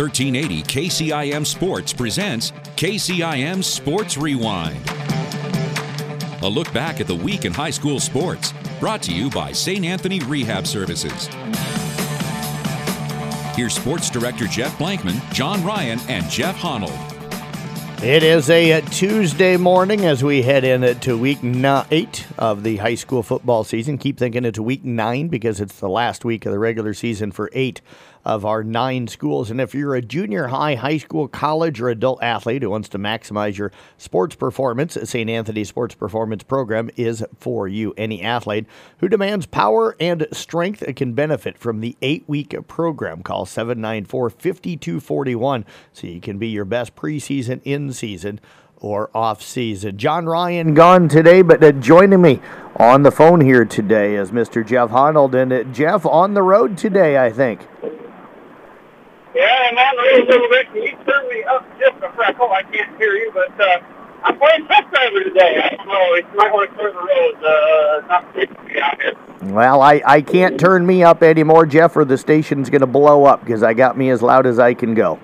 1380 KCIM Sports presents KCIM Sports Rewind. A look back at the week in high school sports, brought to you by St. Anthony Rehab Services. Here's Sports Director Jeff Blankman, John Ryan, and Jeff Honnold. It is a uh, Tuesday morning as we head into uh, week eight of the high school football season. Keep thinking it's week nine because it's the last week of the regular season for eight of our nine schools. And if you're a junior high, high school, college, or adult athlete who wants to maximize your sports performance, St. Anthony Sports Performance Program is for you. Any athlete who demands power and strength can benefit from the eight week program. Call 794 5241 so you can be your best preseason, in season, or off season. John Ryan gone today, but uh, joining me on the phone here today is Mr. Jeff Honnold. And uh, Jeff on the road today, I think. Yeah, man, a little bit. You turn me up just a freckle? I can't hear you, but uh, I'm playing truck driver today. I don't know. You might want to clear the roads. Uh, not me out here. Well, I, I can't turn me up anymore, Jeff, or the station's going to blow up because I got me as loud as I can go.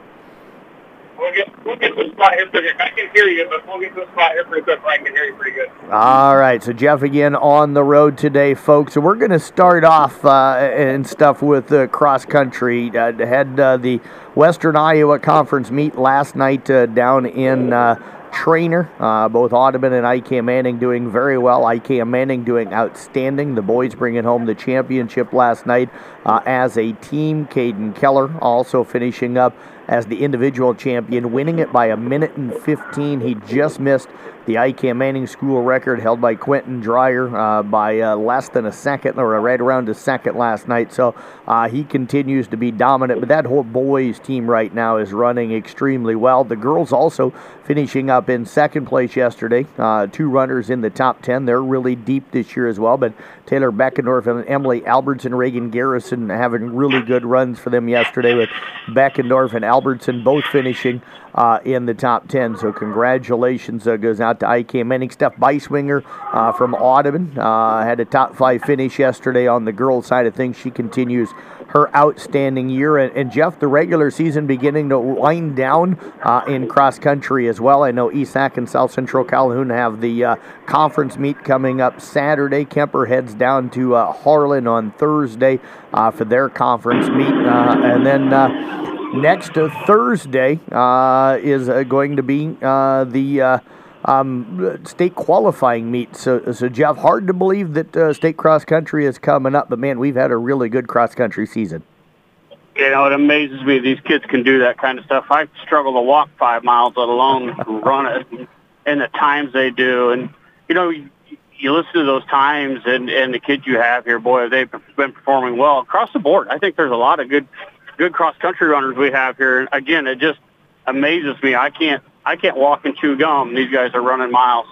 We'll get, we'll get to a spot here pretty quick. I can hear you, but we'll get to a spot here pretty quick where I can hear you pretty good. All right, so Jeff again on the road today, folks. So we're going to start off uh, and stuff with uh, cross country. Uh, had uh, the Western Iowa Conference meet last night uh, down in uh, Treynor. Uh, both Audubon and IKM Manning doing very well. IKM Manning doing outstanding. The boys bringing home the championship last night uh, as a team. Caden Keller also finishing up as the individual champion, winning it by a minute and 15. He just missed the IKM Manning school record held by Quentin Dreyer uh, by uh, less than a second, or right around a second last night. So uh, he continues to be dominant. But that whole boys team right now is running extremely well. The girls also finishing up in second place yesterday. Uh, two runners in the top 10. They're really deep this year as well. But Taylor Beckendorf and Emily Albertson, Reagan Garrison having really good runs for them yesterday with Beckendorf and Albertson both finishing uh, in the top 10. So congratulations uh, goes out to IKM Manning. Steph Beiswinger uh, from Audubon uh, had a top five finish yesterday on the girls' side of things. She continues her outstanding year. And, and Jeff, the regular season beginning to wind down uh, in cross country as well. I know ESAC and South Central Calhoun have the uh, conference meet coming up Saturday. Kuemper heads down to Harlan on Thursday for their conference meet. and then next Thursday uh, is uh, going to be uh, the uh, um, state qualifying meet. So, so Jeff, hard to believe that uh, state cross country is coming up, but man, we've had a really good cross country season. You know, it amazes me these kids can do that kind of stuff. I struggle to walk five miles, let alone run it, and the times they do. And you know, you listen to those times and and the kids you have here, boy, they've been performing well across the board. I think there's a lot of good good cross country runners we have here. Again, it just amazes me. I can't I can't walk and chew gum. These guys are running miles.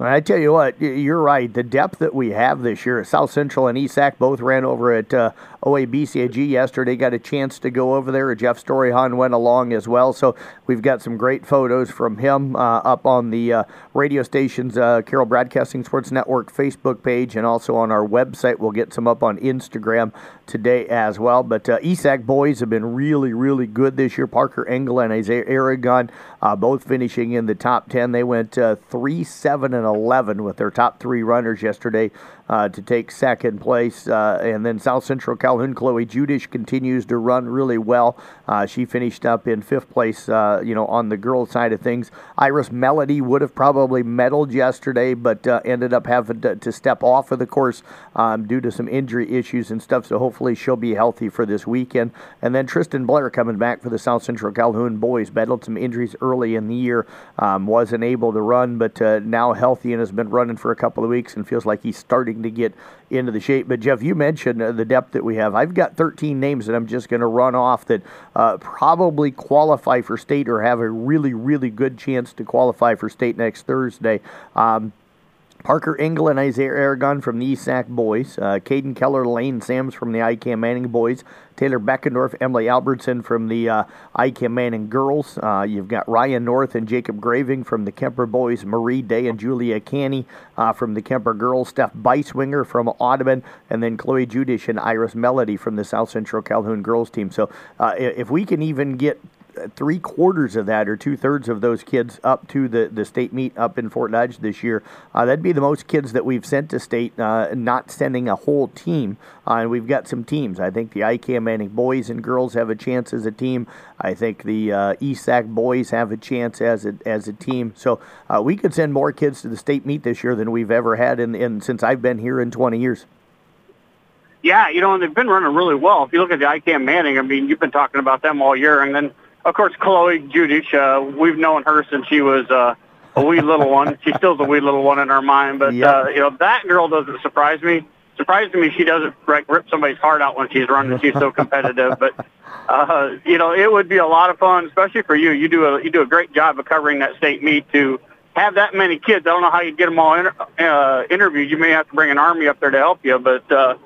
I tell you what, you're right. The depth that we have this year, South Central and ESAC both ran over at uh, OABCIG yesterday. Got a chance to go over there. Jeff Storyhan went along as well. So we've got some great photos from him uh, up on the uh, radio station's uh, Carroll Broadcasting Sports Network Facebook page and also on our website. We'll get some up on Instagram today as well. But uh, ESAC boys have been really, really good this year. Parker Engel and Isaiah Aragon uh, both finishing in the top 10. They went uh, 3 7 and 11 with their top three runners yesterday uh, to take second place. And then South Central Calhoun Chloe Judish continues to run really well. Uh, she finished up in fifth place, uh, you know, on the girls' side of things. Iris Melody would have probably medaled yesterday, but uh, ended up having to, to, step off of the course um, due to some injury issues and stuff. So hopefully she'll be healthy for this weekend. And then Tristan Blair coming back for the South Central Calhoun boys. Battled some injuries early in the year, um, wasn't able to run, but uh, now healthy and has been running for a couple of weeks and feels like he's starting to get into the shape. But Jeff, you mentioned uh, the depth that we have. I've got 13 names that I'm just going to run off that uh, probably qualify for state or have a really, really good chance to qualify for state next Thursday. Um, Parker Engel and Isaiah Aragon from the ESAC boys. Uh, Caden Keller, Lane Sams from the IKM Manning boys. Taylor Beckendorf, Emily Albertson from the uh, IKM Manning girls. Uh, you've got Ryan North and Jacob Graving from the Kuemper boys. Marie Day and Julia Canny uh, from the Kuemper girls. Steph Beiswinger from Audubon. And then Chloe Judish and Iris Melody from the South Central Calhoun girls team. So uh, if we can even get three quarters of that or two thirds of those kids up to the, the state meet up in Fort Dodge this year. Uh, that'd be the most kids that we've sent to state, uh, not sending a whole team. Uh, and we've got some teams. I think the IKM Manning boys and girls have a chance as a team. I think the uh, ESAC boys have a chance as a, as a team. So uh, we could send more kids to the state meet this year than we've ever had in, in since I've been here in 20 years. Yeah, you know, and they've been running really well. If you look at the IKM Manning, I mean, you've been talking about them all year, and then of course Chloe Judish. Uh, we've known her since she was uh, a wee little one. She still's a wee little one in our mind, but yep. uh, you know that girl doesn't surprise me. Surprised me, she doesn't like, rip somebody's heart out when she's running. She's so competitive, but uh, you know it would be a lot of fun, especially for you. You do a you do a great job of covering that state meet to have that many kids. I don't know how you get them all inter- uh, interviewed. You may have to bring an army up there to help you, but. Uh,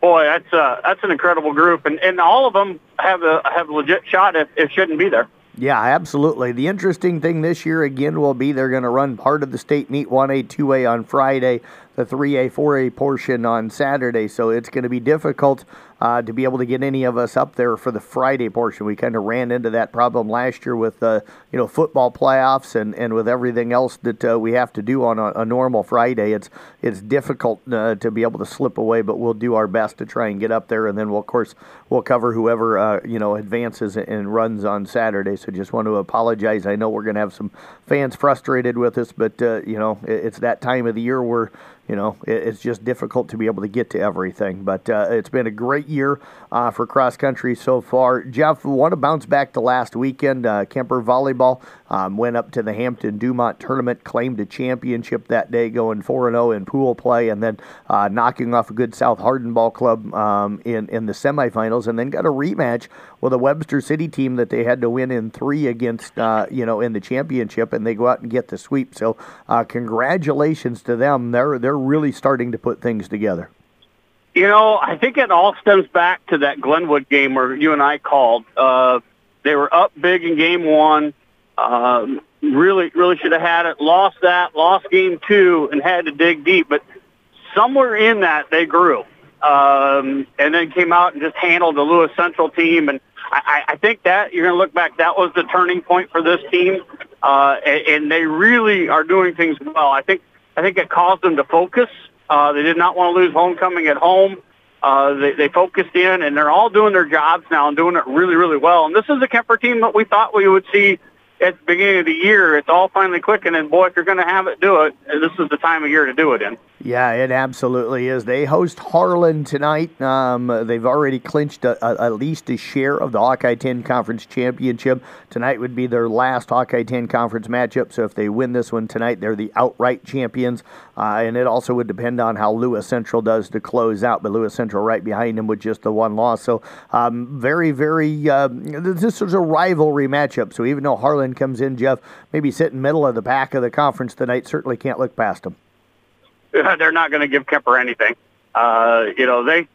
boy, that's uh, that's an incredible group, and and all of them have a have a legit shot if it shouldn't be there. Yeah, absolutely. The interesting thing this year again will be they're going to run part of the state meet 1A, 2A on Friday, the 3A, 4A portion on Saturday. So it's going to be difficult uh, to be able to get any of us up there for the Friday portion. We kind of ran into that problem last year with uh, you know football playoffs and, and with everything else that uh, we have to do on a, a, normal Friday. It's it's difficult uh, to be able to slip away, but we'll do our best to try and get up there, and then we'll of course we'll cover whoever uh, you know advances and runs on Saturday. So just want to apologize. I know we're going to have some fans frustrated with us, but uh, you know it's that time of the year where you know, it's just difficult to be able to get to everything. But uh, it's been a great year uh, for cross country so far. Jeff, want to bounce back to last weekend. Uh, Kuemper volleyball um, went up to the Hampton Dumont tournament, claimed a championship that day, going 4 0 in pool play, and then uh, knocking off a good South Hardin Ball Club um, in, in the semifinals, and then got a rematch with the Webster City team that they had to win in three against, uh, you know, in the championship, and they go out and get the sweep. So, uh, congratulations to them. They're they're really starting to put things together. You know, I think it all stems back to that Glenwood game where you and I called. Uh, they were up big in game one. Um, really, really should have had it. Lost that. Lost game two and had to dig deep. But somewhere in that, they grew. Um, and then came out and just handled the Lewis Central team. And I, I think that you're going to look back. That was the turning point for this team, uh, and, and they really are doing things well. I think I think it caused them to focus. Uh, they did not want to lose homecoming at home. Uh, they, they focused in, and they're all doing their jobs now and doing it really, really well. And this is a Kuemper team that we thought we would see at the beginning of the year. It's all finally clicking, and boy, if you're going to have it do it, this is the time of year to do it in. Yeah, it absolutely is. They host Harlan tonight. Um, they've already clinched a, a, at least a share of the Hawkeye 10 Conference Championship. Tonight would be their last Hawkeye 10 Conference matchup, so if they win this one tonight, they're the outright champions. Uh, and it also would depend on how Lewis Central does to close out, but Lewis Central right behind them with just the one loss. So, um, very, very, uh, this is a rivalry matchup. So, even though Harlan comes in, Jeff, maybe sitting middle of the pack of the conference tonight, certainly can't look past them. they're not going to give Kuemper anything. Uh, you know, they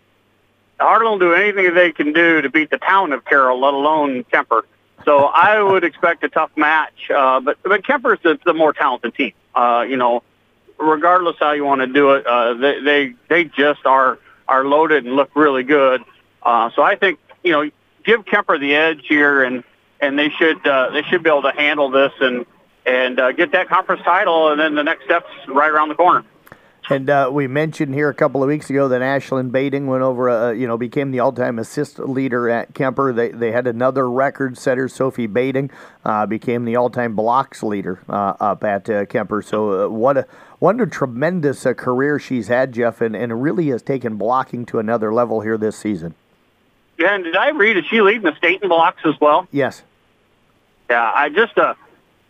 Harlan will do anything they can do to beat the town of Carroll, let alone Kuemper. So I would expect a tough match. Uh, but but Kuemper's the, the more talented team. Uh, you know, regardless how you want to do it, uh, they they they just are are loaded and look really good. Uh, so I think you know give Kuemper the edge here, and and they should uh, they should be able to handle this and and uh, get that conference title, and then the next step's right around the corner. And uh, we mentioned here a couple of weeks ago that Ashlyn Bading went over, uh, you know, became the all-time assist leader at Kuemper. They, they had another record setter, Sophie Bading, uh, became the all-time blocks leader uh, up at uh, Kuemper. So uh, what a what a tremendous career she's had, Jeff, and, and really has taken blocking to another level here this season. Yeah, and did I read, is she leading the state in blocks as well? Yes. Yeah, I just, uh,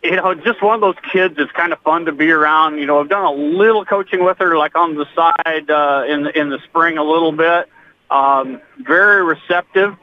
you know, just one of those kids that's kind of fun to be around. You know, I've done a little coaching with her, like on the side uh, in in the spring a little bit. Um, very receptive.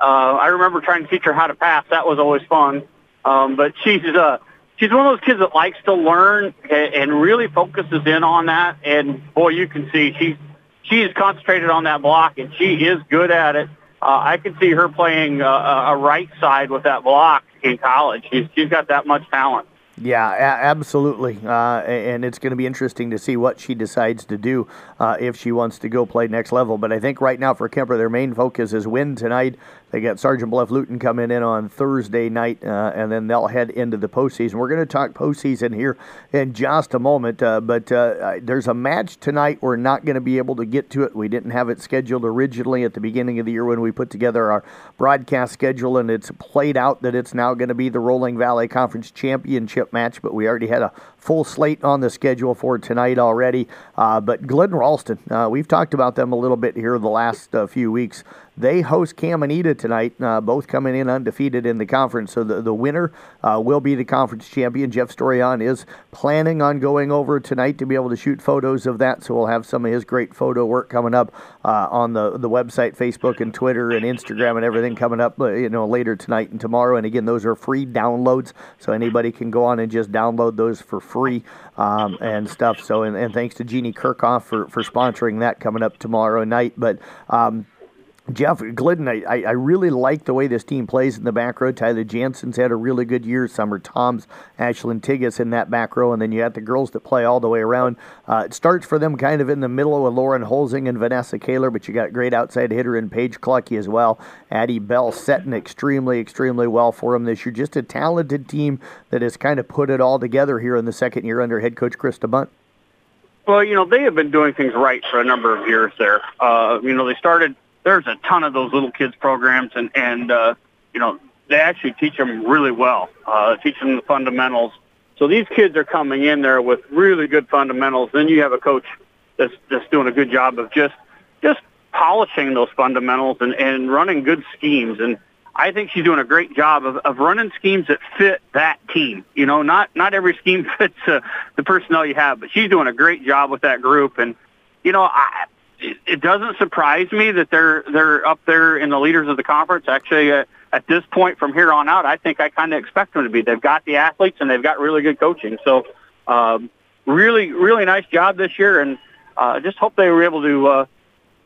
Uh, I remember trying to teach her how to pass. That was always fun. Um, but she's uh, she's one of those kids that likes to learn and, and really focuses in on that. And boy, you can see she's she's concentrated on that block, and she is good at it. Uh, I can see her playing uh, a right side with that block in college. She's, got that much talent. Yeah, absolutely. Uh, and it's going to be interesting to see what she decides to do uh, if she wants to go play next level. But I think right now for Kuemper, their main focus is win tonight. They got Sergeant Bluff Luton coming in on Thursday night, uh, and then they'll head into the postseason. We're going to talk postseason here in just a moment, uh, but uh, there's a match tonight. We're not going to be able to get to it. We didn't have it scheduled originally at the beginning of the year when we put together our broadcast schedule, and it's played out that it's now going to be the Rolling Valley Conference Championship match, but we already had a full slate on the schedule for tonight already. Uh, but Glidden Ralston, uh, we've talked about them a little bit here the last uh, few weeks. They host Caminita tonight, uh, both coming in undefeated in the conference. So the, the winner uh, will be the conference champion. Jeff Storion is planning on going over tonight to be able to shoot photos of that. So we'll have some of his great photo work coming up uh, on the, the website, Facebook, and Twitter, and Instagram, and everything coming up you know later tonight and tomorrow. And again, those are free downloads, so anybody can go on and just download those for free um, and stuff. So and, and thanks to Jeannie Kirchhoff for, for sponsoring that coming up tomorrow night. But um, Jeff Glidden, I, I really like the way this team plays in the back row. Tyler Jansen's had a really good year. Summer Toms, Ashlyn Tigas in that back row, and then you have the girls that play all the way around. Uh, it starts for them kind of in the middle with Lauren Holzing and Vanessa Kaler, but you got great outside hitter in Paige Clucky as well. Addie Bell setting extremely, extremely well for them this year. Just a talented team that has kind of put it all together here in the second year under head coach Krista Bunt. Well, you know, they have been doing things right for a number of years there. Uh, you know, they started there's a ton of those little kids programs, and and uh, you know they actually teach them really well, uh, teach them the fundamentals. So these kids are coming in there with really good fundamentals. Then you have a coach that's that's doing a good job of just just polishing those fundamentals and and running good schemes. And I think she's doing a great job of, of running schemes that fit that team. You know, not not every scheme fits uh, the personnel you have, but she's doing a great job with that group. And you know, I it, doesn't surprise me that they're they're up there in the leaders of the conference. Actually, uh, at this point from here on out, I think I kind of expect them to be. They've got the athletes and they've got really good coaching. So, um, really, really nice job this year, and uh, just hope they were able to. Uh,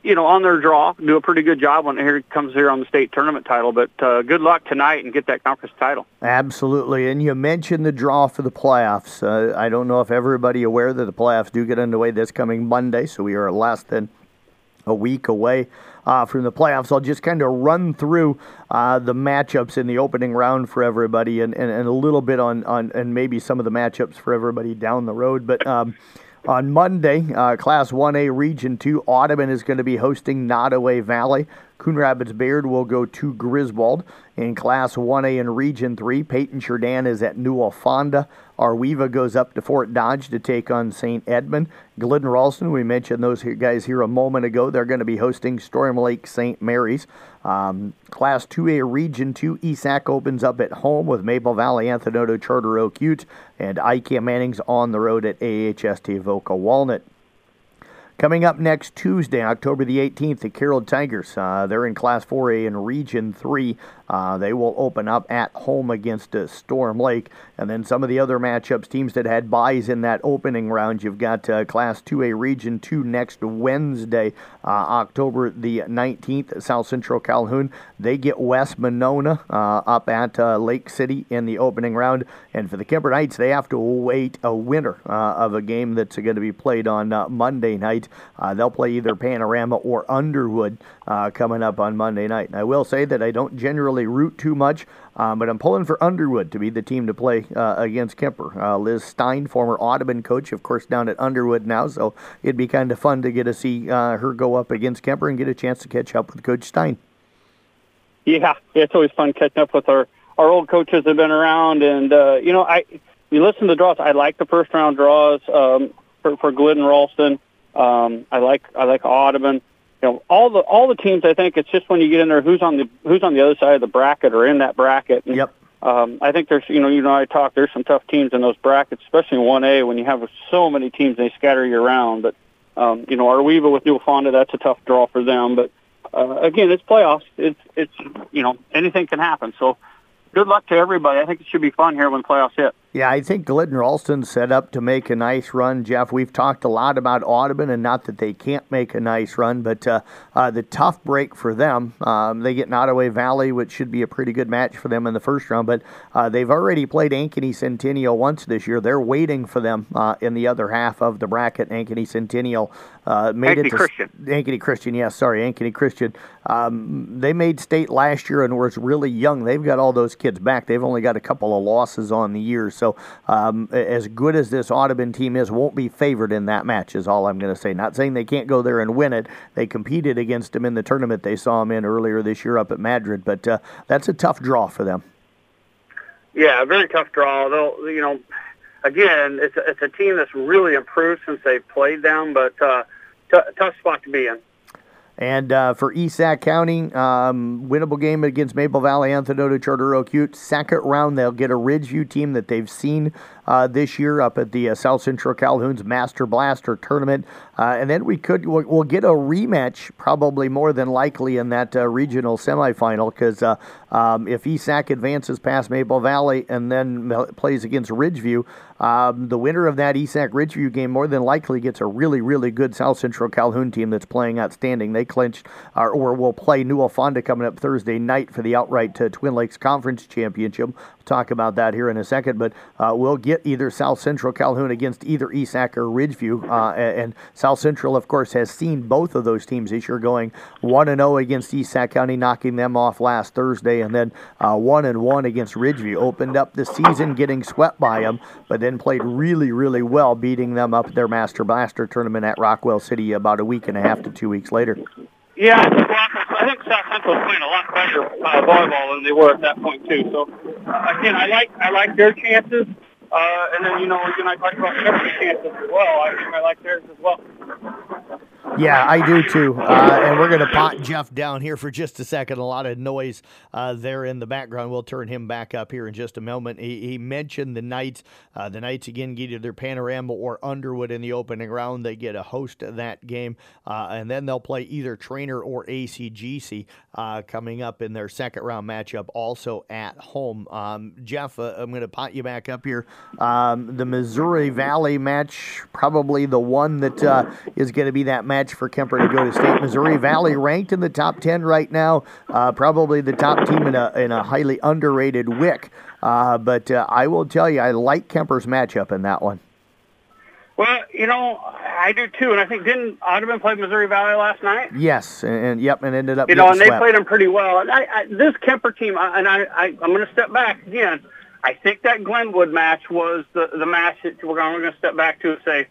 you know, on their draw, do a pretty good job when it comes here on the state tournament title. But uh, good luck tonight and get that conference title. Absolutely. And you mentioned the draw for the playoffs. Uh, I don't know if everybody aware that the playoffs do get underway this coming Monday, so we are less than a week away uh, from the playoffs. I'll just kind of run through uh, the matchups in the opening round for everybody and, and, and, a little bit on, on and maybe some of the matchups for everybody down the road. But um, on Monday, uh, Class 1A Region 2, Audubon is going to be hosting Nodaway Valley. Coon Rapids Bayard will go to Griswold. In Class 1A in Region 3, Paton Churdan is at Newell Fonda. Ar-We-Va goes up to Fort Dodge to take on St. Edmund. Glidden Ralston, we mentioned those guys here a moment ago. They're going to be hosting Storm Lake St. Mary's. Um, Class 2A Region 2, ESAC opens up at home with Maple Valley Anthony Charter Oak Ute, and IKM Manning's on the road at AHST Avoca Walnut. Coming up next Tuesday, October the 18th, the Carroll Tigers. Uh, they're in Class 4A in Region 3. Uh, they will open up at home against uh, Storm Lake. And then some of the other matchups, teams that had buys in that opening round, you've got uh, Class 2A Region 2 next Wednesday, uh, October the 19th, South Central Calhoun. They get West Monona uh, up at uh, Lake City in the opening round. And for the Kuemper Knights, they have to await a winner of a game that's going to be played on Monday night. they'll play either Panorama or Underwood coming up on Monday night. And I will say that I don't generally really root too much, um, but I'm pulling for Underwood to be the team to play uh, against Kuemper. Uh, Liz Stein, former Audubon coach, of course, down at Underwood now, so it'd be kind of fun to get to see uh, her go up against Kuemper and get a chance to catch up with Coach Stein. Yeah, it's always fun catching up with our our old coaches that have been around, and uh, you know, I you listen to the draws. I like the first round draws um, for for Glidden Ralston. Um, I like I like Audubon you know all the all the teams. I think it's just when you get in there, who's on the who's on the other side of the bracket or in that bracket. And, yep. Um, I think there's you know you know I talk. There's some tough teams in those brackets, especially in one A when you have so many teams they scatter you around. But um, you know Ar-We-Va with New Fonda, that's a tough draw for them. But uh, again, it's playoffs. It's it's you know anything can happen. So good luck to everybody. I think it should be fun here when playoffs hit. Yeah, I think Glidden Ralston set up to make a nice run. Jeff, we've talked a lot about Audubon, and not that they can't make a nice run, but uh, uh, the tough break for them. Um, they get Nodaway Valley, which should be a pretty good match for them in the first round, but uh, they've already played Ankeny Centennial once this year. They're waiting for them uh, in the other half of the bracket. Ankeny Centennial uh, made Ankeny it to Christian. Ankeny Christian, yes, sorry, Ankeny Christian. Um, they made state last year and was really young. They've got all those kids back. They've only got a couple of losses on the year. So, um, as good as this Audubon team is, won't be favored in that match, is all I'm going to say. Not saying they can't go there and win it. They competed against them in the tournament they saw them in earlier this year up at Madrid, but uh, that's a tough draw for them. Yeah, a very tough draw. They'll, you know, again, it's a, it's a team that's really improved since they've played them, but uh, t- tough spot to be in. And uh, for East Sac County, um, winnable game against Maple Valley Anthony Charter Oak Ute. Second round, they'll get a Ridgeview team that they've seen this year up at the uh, South Central Calhoun's Master Blaster tournament. Uh, and then we could we'll, we'll, get a rematch, probably more than likely in that uh, regional semifinal, because uh, um, if ESAC advances past Maple Valley and then plays against Ridgeview, um, the winner of that ESAC Ridgeview game more than likely gets a really, really good South Central Calhoun team that's playing outstanding. They clinched, or, or will play Newell Fonda coming up Thursday night for the outright uh, Twin Lakes Conference Championship We'll talk about that here in a second. But uh, we'll get either South Central Calhoun against either ESAC or Ridgeview. Uh, and South Central, of course, has seen both of those teams this year going 1 0 against East Sac County, knocking them off last Thursday, and then uh, 1 and 1 against Ridgeview. Opened up the season getting swept by them, but then played really, really well, beating them up their Master Blaster tournament at Rockwell City about a week and a half to two weeks later. Yeah, I think South Central is playing a lot better uh, volleyball than they were at that point too. So uh, again, I like I like their chances. Uh, and then you know, you and I talked about Shepherd's chances as well. I think I like theirs as well. Yeah, I do too. Uh, and we're going to pot Jeff down here for just a second. A lot of noise uh, there in the background. We'll turn him back up here in just a moment. He, he mentioned the Knights. Uh, the Knights again get either their Panorama or Underwood in the opening round. They get a host of that game, uh, and then they'll play either Treynor or ACGC uh, coming up in their second round matchup, also at home. Um, Jeff, uh, I'm going to pot you back up here. Um, the Missouri Valley match, probably the one that is going to be that match for Kuemper to go to state. Missouri Valley ranked in the top 10 right now, uh, probably the top team in a, in a highly underrated WIC. Uh, but uh, I will tell you, I like Kuemper's matchup in that one. Well, you know, I do too, and I think didn't Audubon play Missouri Valley last night? Yes, and, and yep, and ended up. You know, and swept. they played them pretty well. And I, I, this Kuemper team, and I, I, I'm going to step back again. I think that Glenwood match was the the match that we're going to step back to and say,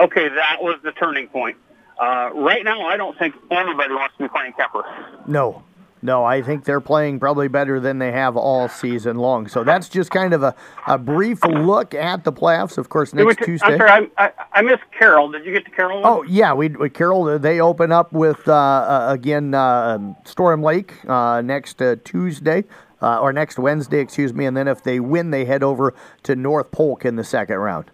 okay, that was the turning point. Uh, right now, I don't think anybody wants to be playing Kuemper. No, no, I think they're playing probably better than they have all season long. So that's just kind of a, a brief look at the playoffs. Of course, next Tuesday. I'm sorry, I, I, I, missed Carroll. Did you get to Carroll? Oh yeah, we, we Carroll. They open up with uh, uh, again uh, Storm Lake uh, next uh, Tuesday. or next Wednesday, excuse me, and then if they win, they head over to North Polk in the second round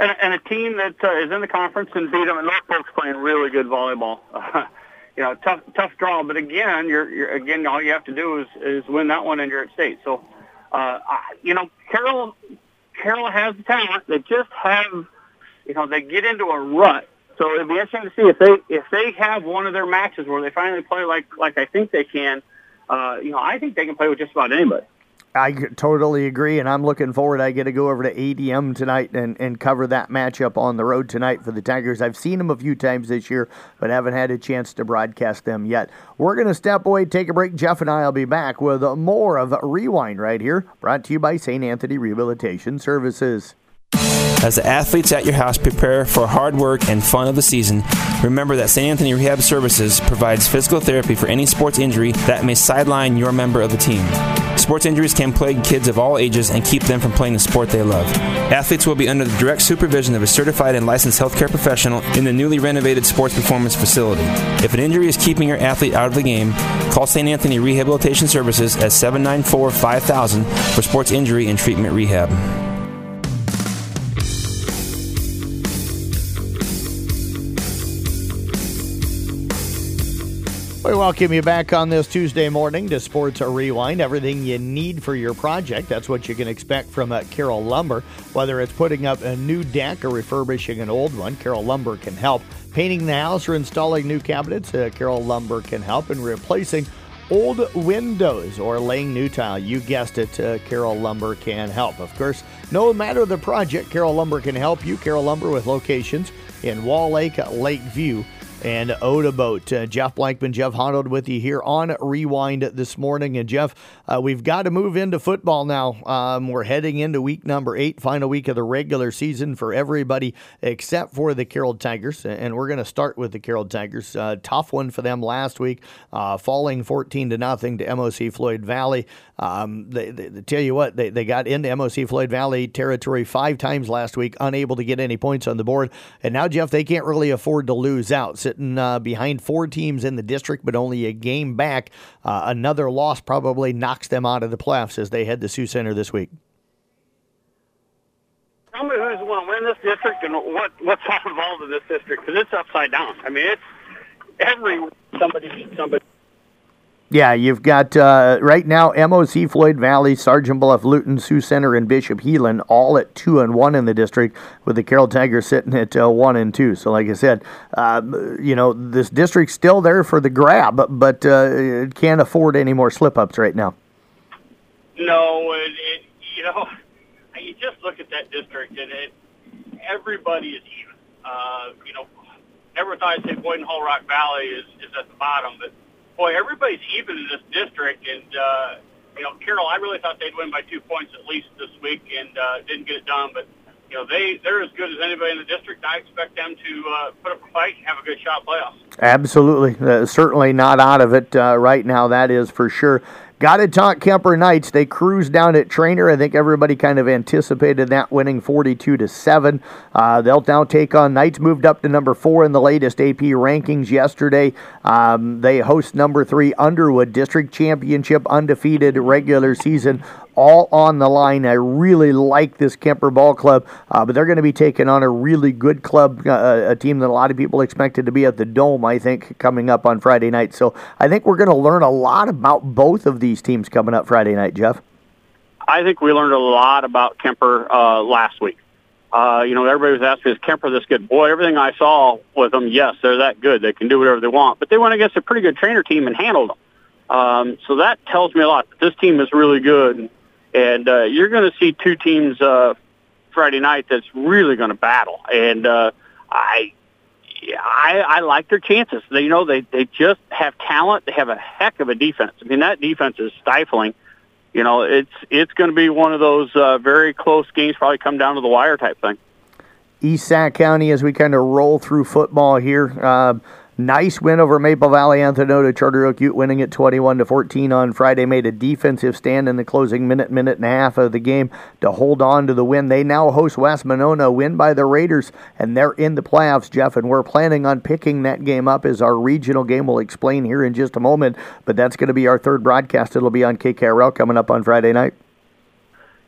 and, and a team that uh, is in the conference and beat them. And Polk's playing really good volleyball. Uh, you know, tough tough draw, but again, you're, you're again all you have to do is is win that one and you're at state. So, uh, I, you know, Carroll Carroll has the talent. They just have, you know, they get into a rut. So it'd be interesting to see if they if they have one of their matches where they finally play like like I think they can. Uh, you know, I think they can play with just about anybody. I totally agree, and I'm looking forward. I get to go over to ADM tonight and, and cover that matchup on the road tonight for the Tigers. I've seen them a few times this year, but haven't had a chance to broadcast them yet. We're going to step away, take a break. Jeff and I will be back with more of Rewind right here, brought to you by St. Anthony Rehabilitation Services. As the athletes at your house prepare for hard work and fun of the season, remember that St. Anthony Rehab Services provides physical therapy for any sports injury that may sideline your member of the team. Sports injuries can plague kids of all ages and keep them from playing the sport they love. Athletes will be under the direct supervision of a certified and licensed healthcare professional in the newly renovated sports performance facility. If an injury is keeping your athlete out of the game, call St. Anthony Rehabilitation Services at 794 5000 for sports injury and treatment rehab. We welcome you back on this Tuesday morning to Sports Rewind. Everything you need for your project. That's what you can expect from uh, Lumber. Whether it's putting up a new deck or refurbishing an old one, Carroll Lumber can help. Painting the house or installing new cabinets, uh, Lumber can help. And replacing old windows or laying new tile. You guessed it, uh, Lumber can help. Of course, no matter the project, Carroll Lumber can help you. Carroll Lumber with locations in Wall Lake, Lakeview, and Odebolt. Uh, Jeff Blankman, Jeff Honnold with you here on Rewind this morning. And Jeff, uh, we've got to move into football now. Um, we're heading into week number eight, final week of the regular season for everybody except for the Carroll Tigers. And we're going to start with the Carroll Tigers. Uh, tough one for them last week, uh, falling 14 to nothing to MOC Floyd Valley. Um, they, they, they, tell you what, they, they got into MOC Floyd Valley territory five times last week, unable to get any points on the board. And now, Jeff, they can't really afford to lose out. Sitting uh, behind four teams in the district, but only a game back. Uh, another loss probably knocks them out of the playoffs as they head to Sioux Center this week. Tell me who's going to win this district and what what's all involved in this district because it's upside down. I mean, it's every somebody somebody. Yeah, you've got uh, right now MOC Floyd Valley, Sergeant Bluff, Luton, Sioux Center, and Bishop Heelan all at two and one in the district, with the Carroll Tigers sitting at uh, one and two. So, like I said, uh, you know this district's still there for the grab, but uh, it can't afford any more slip ups right now. No, and it, you know, you just look at that district, and it everybody is even. Uh, you know, never thought I'd say Boyden Hull Rock Valley is, is at the bottom, but boy, everybody's even in this district, and uh, you know, Carroll, I really thought they'd win by two points at least this week, and uh, didn't get it done. But you know, they they're as good as anybody in the district. I expect them to uh, put up a fight and have a good shot playoffs. Absolutely, uh, certainly not out of it uh, right now. That is for sure. Got to talk Kuemper Knights. They cruised down at Treynor. I think everybody kind of anticipated that winning 42 to 7. Uh, they'll now take on Knights, moved up to number four in the latest AP rankings yesterday. Um, they host number three Underwood District Championship, undefeated regular season all on the line. I really like this Kuemper Ball Club, uh, but they're going to be taking on a really good club, uh, a team that a lot of people expected to be at the Dome, I think, coming up on Friday night. So I think we're going to learn a lot about both of these teams coming up Friday night, Jeff. I think we learned a lot about Kuemper uh, last week. Uh, you know, everybody was asking, is Kuemper this good? Boy, everything I saw with them, yes, they're that good. They can do whatever they want. But they went against a pretty good Treynor team and handled them. Um, so that tells me a lot. This team is really good. And uh, you're going to see two teams uh, Friday night that's really going to battle. And uh, I, I, I like their chances. They, you know, they they just have talent. They have a heck of a defense. I mean, that defense is stifling. You know, it's it's going to be one of those uh, very close games. Probably come down to the wire type thing. East Sac County, as we kind of roll through football here. Uh, Nice win over Maple Valley Anthony Charter Oak Ute winning at 21 to 14 on Friday made a defensive stand in the closing minute minute and a half of the game to hold on to the win. They now host West Monona, win by the Raiders, and they're in the playoffs, Jeff. And we're planning on picking that game up as our regional game. We'll explain here in just a moment, but that's going to be our third broadcast. It'll be on KKRL coming up on Friday night.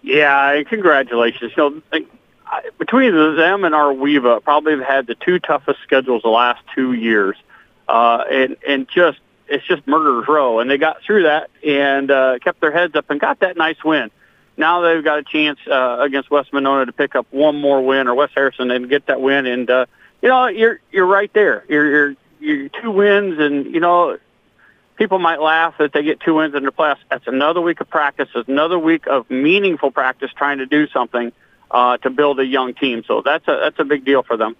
Yeah, congratulations. Know, between them and Ar-We-Va, probably have had the two toughest schedules the last two years, uh, and and just it's just murderers row, and they got through that and uh, kept their heads up and got that nice win. Now they've got a chance uh, against West Monona to pick up one more win, or West Harrison, and get that win. And uh, you know, you're you're right there. You're you're, you're two wins, and you know, people might laugh that they get two wins in the playoffs. That's another week of practice. It's another week of meaningful practice trying to do something uh, to build a young team. So that's a that's a big deal for them.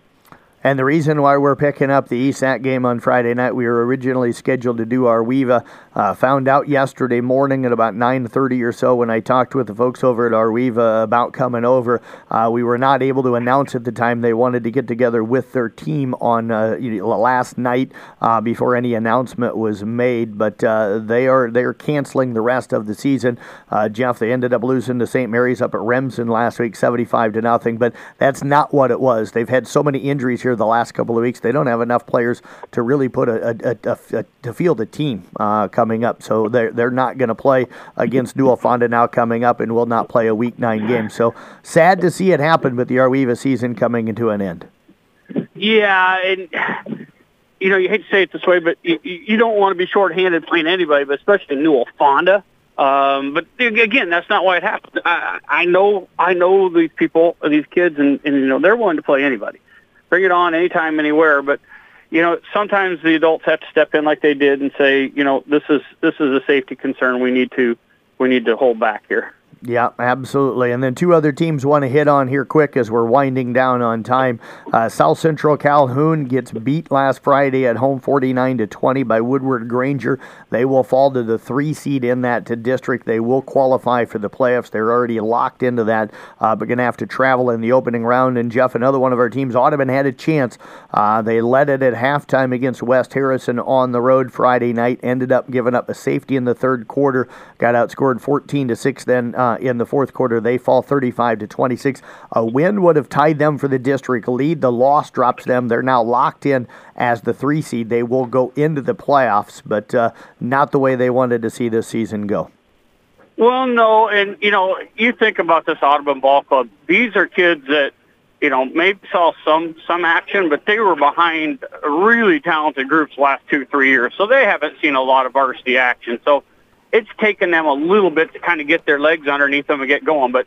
And the reason why we're picking up the ESAC game on Friday night, we were originally scheduled to do Ar-We-Va. Uh, found out yesterday morning at about 9:30 or so when I talked with the folks over at Ar-We-Va about coming over. Uh, we were not able to announce at the time they wanted to get together with their team on uh, last night uh, before any announcement was made. But uh, they are they are canceling the rest of the season. Uh, Jeff, they ended up losing to St. Mary's up at Remsen last week, 75 to nothing. But that's not what it was. They've had so many injuries here here the last couple of weeks. They don't have enough players to really put a, a, a, a to field a team uh, coming up. So they're they're not going to play against Newell Fonda now coming up, and will not play a Week Nine game. So sad to see it happen, but the Ar-We-Va season coming into an end. Yeah, and you know, you hate to say it this way, but you, you don't want to be shorthanded playing anybody, but especially Newell Fonda. Um, but again, that's not why it happened. I, I know, I know these people, these kids, and, and you know they're willing to play anybody. Bring it on anytime, anywhere. But you know, sometimes the adults have to step in like they did and say, you know, this is this is a safety concern. We need to we need to hold back here. Yeah, absolutely. And then two other teams want to hit on here quick as we're winding down on time. Uh, South Central Calhoun gets beat last Friday at home 49 to 20 by Woodward Granger. They will fall to the three seed in that to district. They will qualify for the playoffs. They're already locked into that, uh, but going to have to travel in the opening round. And Jeff, another one of our teams, Audubon had a chance. Uh, they led it at halftime against West Harrison on the road Friday night. Ended up giving up a safety in the third quarter. Got outscored 14 to six then uh, in the fourth quarter. They fall 35 to 26. A win would have tied them for the district lead. The loss drops them. They're now locked in as the three seed. They will go into the playoffs, but uh, not the way they wanted to see this season go. Well, no, and you know, you think about this Audubon Ball Club. These are kids that you know maybe saw some some action, but they were behind really talented groups last two three years, so they haven't seen a lot of varsity action. So it's taken them a little bit to kind of get their legs underneath them and get going. But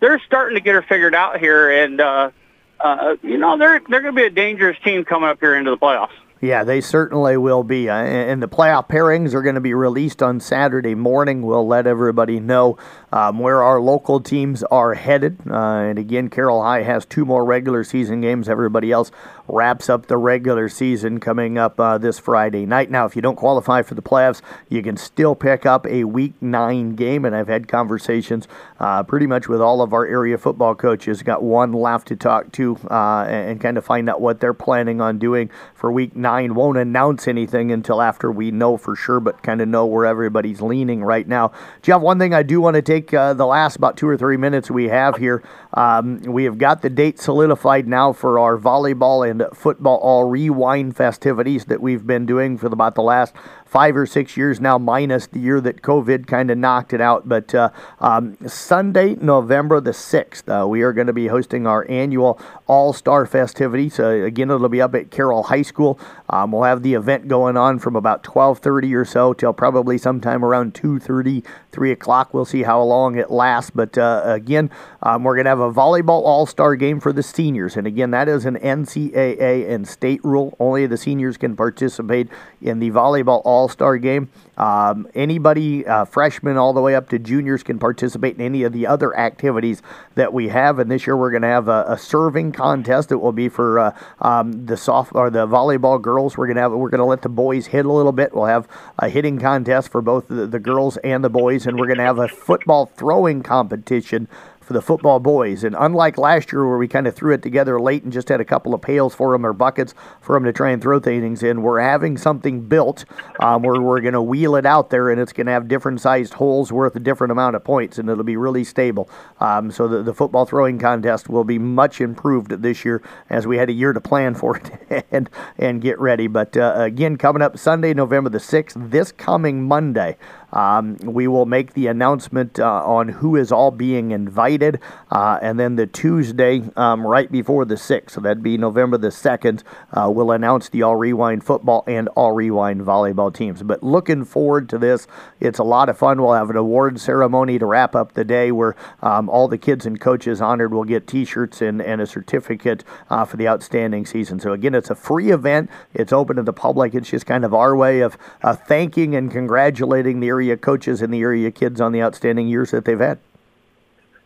they're starting to get her figured out here, and uh, uh, you know they're they're going to be a dangerous team coming up here into the playoffs. Yeah, they certainly will be. Uh, and the playoff pairings are going to be released on Saturday morning. We'll let everybody know um, where our local teams are headed. Uh, and again, Carroll High has two more regular season games. Everybody else wraps up the regular season coming up uh, this Friday night. Now, if you don't qualify for the playoffs, you can still pick up a Week Nine game. And I've had conversations uh, pretty much with all of our area football coaches. Got one left to talk to uh, and kind of find out what they're planning on doing for Week Nine. Won't announce anything until after we know for sure, but kind of know where everybody's leaning right now. Jeff, one thing I do want to take take uh, the last about two or three minutes we have here. Um, we have got the date solidified now for our volleyball and football all rewind festivities that we've been doing for about the last five or six years now, minus the year that COVID kind of knocked it out. But uh, um, Sunday, November the 6th, uh, we are going to be hosting our annual All Star festivities. So again, it'll be up at Carroll High School. Um, we'll have the event going on from about 12:30 or so till probably sometime around 2:30, 3 o'clock. We'll see how long it lasts. But uh, again, um, we're going to have a volleyball All Star game for the seniors, and again, that is an NCAA and state rule. Only the seniors can participate in the volleyball All Star game. Um, anybody, uh, freshmen all the way up to juniors, can participate in any of the other activities that we have. And this year we're going to have a, a, serving contest. It will be for uh, um, the soft or the volleyball girls. We're going to have we're going to let the boys hit a little bit. We'll have a hitting contest for both the, the girls and the boys, and we're going to have a football throwing competition for the football boys. And unlike last year where we kind of threw it together late and just had a couple of pails for them or buckets for them to try and throw things in, we're having something built um, where we're going to wheel it out there and it's going to have different sized holes worth a different amount of points and it'll be really stable. Um, so the, the football throwing contest will be much improved this year as we had a year to plan for it and, and get ready. But uh, again, coming up Sunday, November the 6th, this coming Monday. Um, we will make the announcement uh, on who is all being invited, uh, and then the Tuesday um, right before the 6th, so that'd be November the 2nd, uh, we'll announce the All Rewind football and All Rewind volleyball teams. But looking forward to this. It's a lot of fun. We'll have an award ceremony to wrap up the day where um, all the kids and coaches honored will get t shirts and, and a certificate uh, for the outstanding season. So, again, it's a free event, it's open to the public. It's just kind of our way of uh, thanking and congratulating the area coaches and the area kids on the outstanding years that they've had.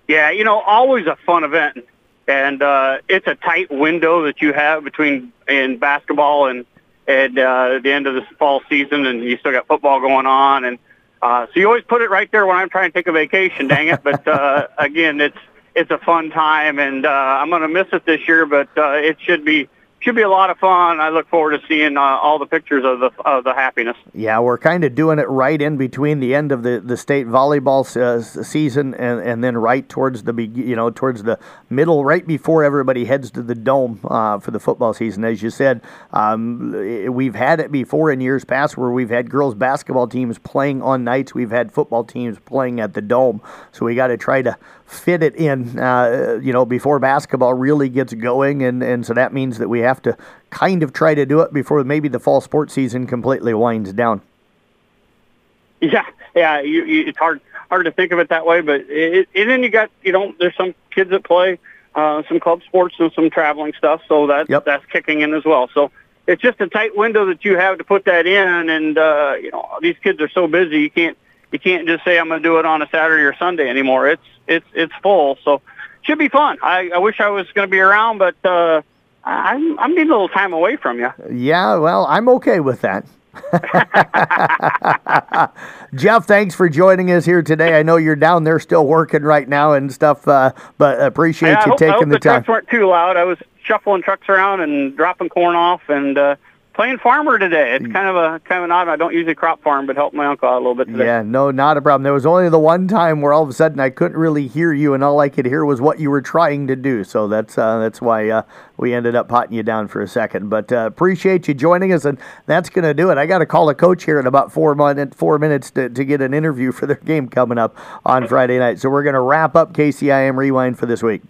Yeah, you know, always a fun event, and uh, it's a tight window that you have between in basketball and and uh, the end of the fall season, and you still got football going on, and uh, so you always put it right there when I'm trying to take a vacation. Dang it! But uh, again, it's it's a fun time, and uh, I'm going to miss it this year, but uh, it should be should be a lot of fun. I look forward to seeing uh, all the pictures of the of the happiness. Yeah, we're kind of doing it right in between the end of the, the state volleyball uh, season and, and then right towards the be- you know towards the middle, right before everybody heads to the dome uh, for the football season. As you said, um, we've had it before in years past where we've had girls basketball teams playing on nights. We've had football teams playing at the dome. So we got to try to fit it in, uh, you know, before basketball really gets going, and and so that means that we have have to kind of try to do it before maybe the fall sports season completely winds down. Yeah, yeah, you, you, it's hard hard to think of it that way, but it, and then you got you know there's some kids that play uh, some club sports and some traveling stuff, so that Yep. that's kicking in as well. So it's just a tight window that you have to put that in, and uh, you know these kids are so busy you can't you can't just say I'm going to do it on a Saturday or Sunday anymore. It's it's it's full, so should be fun. I, I wish I was going to be around, but uh, I'm I'm needing a little time away from you. Yeah, well, I'm okay with that. Jeff, thanks for joining us here today. I know you're down there still working right now and stuff, uh, but appreciate Yeah, I you hope, I taking the the time. trucks weren't too loud. I was shuffling trucks around and dropping corn off and uh, playing farmer today. It's kind of a kind of an odd. I don't usually crop farm, but help my uncle out a little bit today. Yeah, no, not a problem. There was only the one time where all of a sudden I couldn't really hear you, and all I could hear was what you were trying to do. So that's uh, that's why uh, we ended up potting you down for a second. But uh, appreciate you joining us, and that's going to do it. I got to call a coach here in about four minutes, four minutes to, to get an interview for their game coming up on Friday night. So we're going to wrap up KCIM Rewind for this week.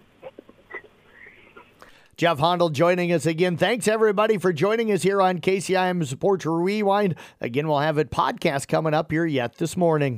Jeff Hondel joining us again. Thanks everybody for joining us here on KCIM Sports Rewind. Again, we'll have a podcast coming up here yet this morning.